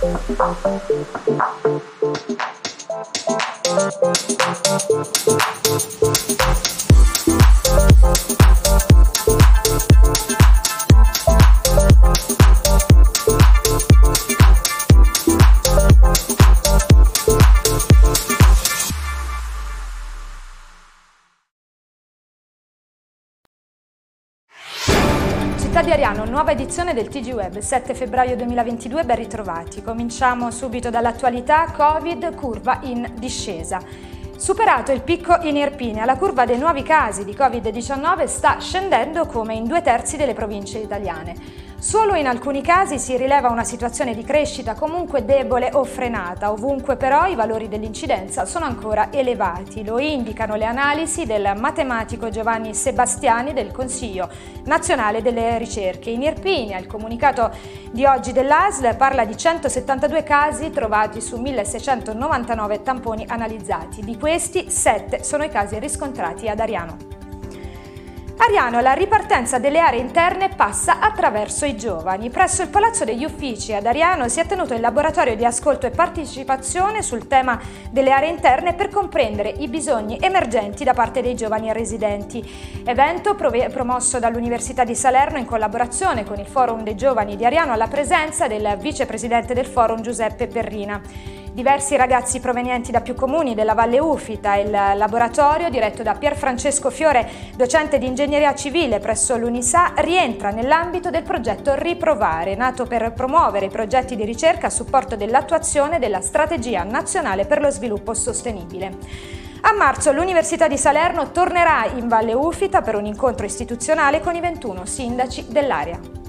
Thank you. Città di Ariano, nuova edizione del TG Web, 7 febbraio 2022, ben ritrovati. Cominciamo subito dall'attualità, Covid, curva in discesa. Superato il picco in Irpinia, la curva dei nuovi casi di Covid-19 sta scendendo come in due terzi delle province italiane. Solo in alcuni casi si rileva una situazione di crescita comunque debole o frenata, ovunque però i valori dell'incidenza sono ancora elevati. Lo indicano le analisi del matematico Giovanni Sebastiani del Consiglio nazionale delle ricerche. In Irpinia il comunicato di oggi dell'ASL parla di 172 casi trovati su 1699 tamponi analizzati. Di questi 7 sono i casi riscontrati ad Ariano. Ariano, la ripartenza delle aree interne passa attraverso i giovani. Presso il Palazzo degli Uffici ad Ariano si è tenuto il laboratorio di ascolto e partecipazione sul tema delle aree interne per comprendere i bisogni emergenti da parte dei giovani residenti. Evento promosso dall'Università di Salerno in collaborazione con il Forum dei Giovani di Ariano alla presenza del vicepresidente del Forum Giuseppe Perrina. Diversi ragazzi provenienti da più comuni della Valle Ufita, il laboratorio diretto da Pier Francesco Fiore, docente di ingegneria civile presso l'Unisa, rientra nell'ambito del progetto Riprovare, nato per promuovere i progetti di ricerca a supporto dell'attuazione della strategia nazionale per lo sviluppo sostenibile. A marzo l'Università di Salerno tornerà in Valle Ufita per un incontro istituzionale con i 21 sindaci dell'area.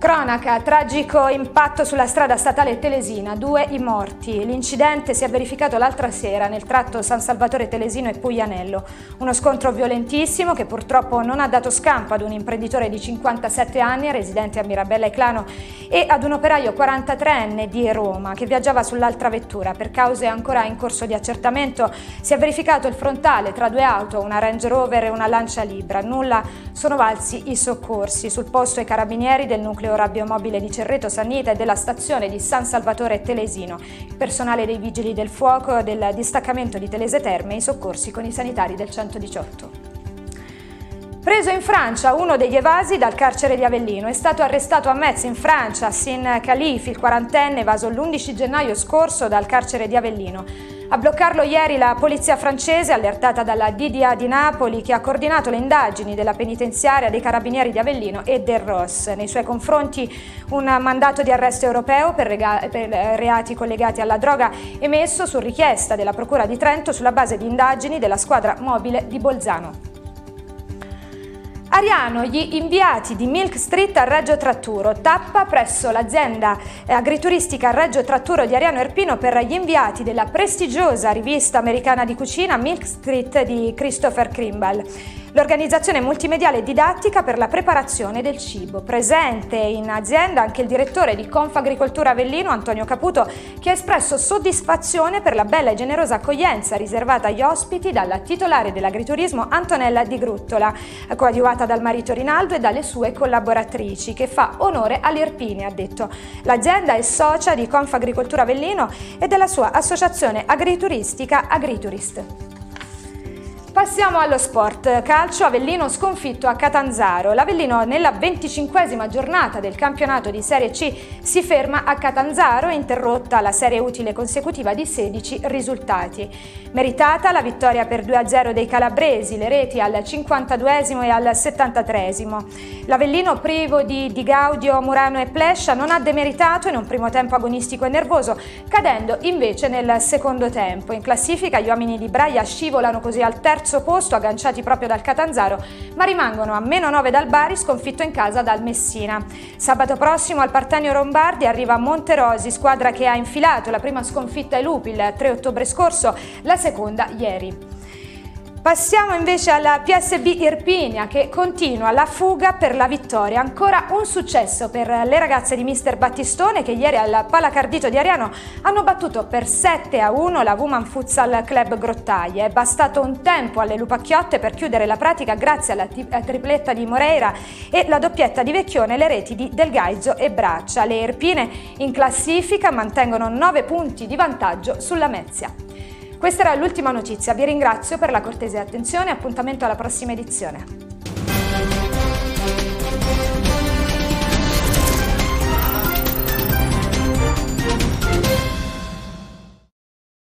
Cronaca, tragico impatto sulla strada statale Telesina, due i morti. L'incidente si è verificato l'altra sera nel tratto San Salvatore Telesino e Puglianello. Uno scontro violentissimo che purtroppo non ha dato scampo ad un imprenditore di 57 anni residente a Mirabella e Clano e ad un operaio 43enne di Roma che viaggiava sull'altra vettura. Per cause ancora in corso di accertamento si è verificato il frontale tra due auto, una Range Rover e una Lancia Libra. Nulla sono valsi i soccorsi. Sul posto i carabinieri del nucleo rabbio mobile di Cerreto Sannita e della stazione di San Salvatore Telesino, il personale dei vigili del fuoco del distaccamento di Telese Terme e i soccorsi con i sanitari del 118. Preso in Francia uno degli evasi dal carcere di Avellino, è stato arrestato a Metz in Francia Sin Khalifi, il quarantenne evaso l'11 gennaio scorso dal carcere di Avellino. A bloccarlo ieri la polizia francese, allertata dalla DDA di Napoli, che ha coordinato le indagini della penitenziaria dei carabinieri di Avellino e del Ross. Nei suoi confronti un mandato di arresto europeo per, per reati collegati alla droga emesso su richiesta della Procura di Trento sulla base di indagini della squadra mobile di Bolzano. Ariano, gli inviati di Milk Street a Reggio Tratturo, tappa presso l'azienda agrituristica Reggio Tratturo di Ariano Erpino per gli inviati della prestigiosa rivista americana di cucina Milk Street di Christopher Krimbal l'organizzazione multimediale didattica per la preparazione del cibo. Presente in azienda anche il direttore di Confagricoltura Avellino, Antonio Caputo, che ha espresso soddisfazione per la bella e generosa accoglienza riservata agli ospiti dalla titolare dell'agriturismo Antonella Di Gruttola, coadiuvata dal marito Rinaldo e dalle sue collaboratrici, che fa onore all'Irpini, ha detto. L'azienda è socia di Confagricoltura Avellino e della sua associazione agrituristica Agriturist. Passiamo allo sport. Calcio, Avellino sconfitto a Catanzaro. L'Avellino nella venticinquesima giornata del campionato di Serie C si ferma a Catanzaro, interrotta la serie utile consecutiva di 16 risultati. Meritata la vittoria per 2-0 dei calabresi, le reti al 52 e al 73 L'Avellino privo di Di Gaudio, Murano e Plescia non ha demeritato in un primo tempo agonistico e nervoso, cadendo invece nel secondo tempo. In classifica gli uomini di Braia scivolano così al terzo terzo posto agganciati proprio dal Catanzaro, ma rimangono a meno 9 dal Bari sconfitto in casa dal Messina. Sabato prossimo al Partanio Rombardi arriva Monterosi, squadra che ha infilato la prima sconfitta ai Lupi il 3 ottobre scorso, la seconda ieri. Passiamo invece alla PSB Irpinia che continua la fuga per la vittoria. Ancora un successo per le ragazze di Mister Battistone che ieri al Palacardito di Ariano hanno battuto per 7 a 1 la Woman Futsal Club Grottaglie. È bastato un tempo alle Lupacchiotte per chiudere la pratica grazie alla tripletta di Moreira e la doppietta di Vecchione le reti di Del Gaizzo e Braccia. Le Irpine in classifica mantengono 9 punti di vantaggio sulla Mezia. Questa era l'ultima notizia, vi ringrazio per la cortese attenzione e appuntamento alla prossima edizione.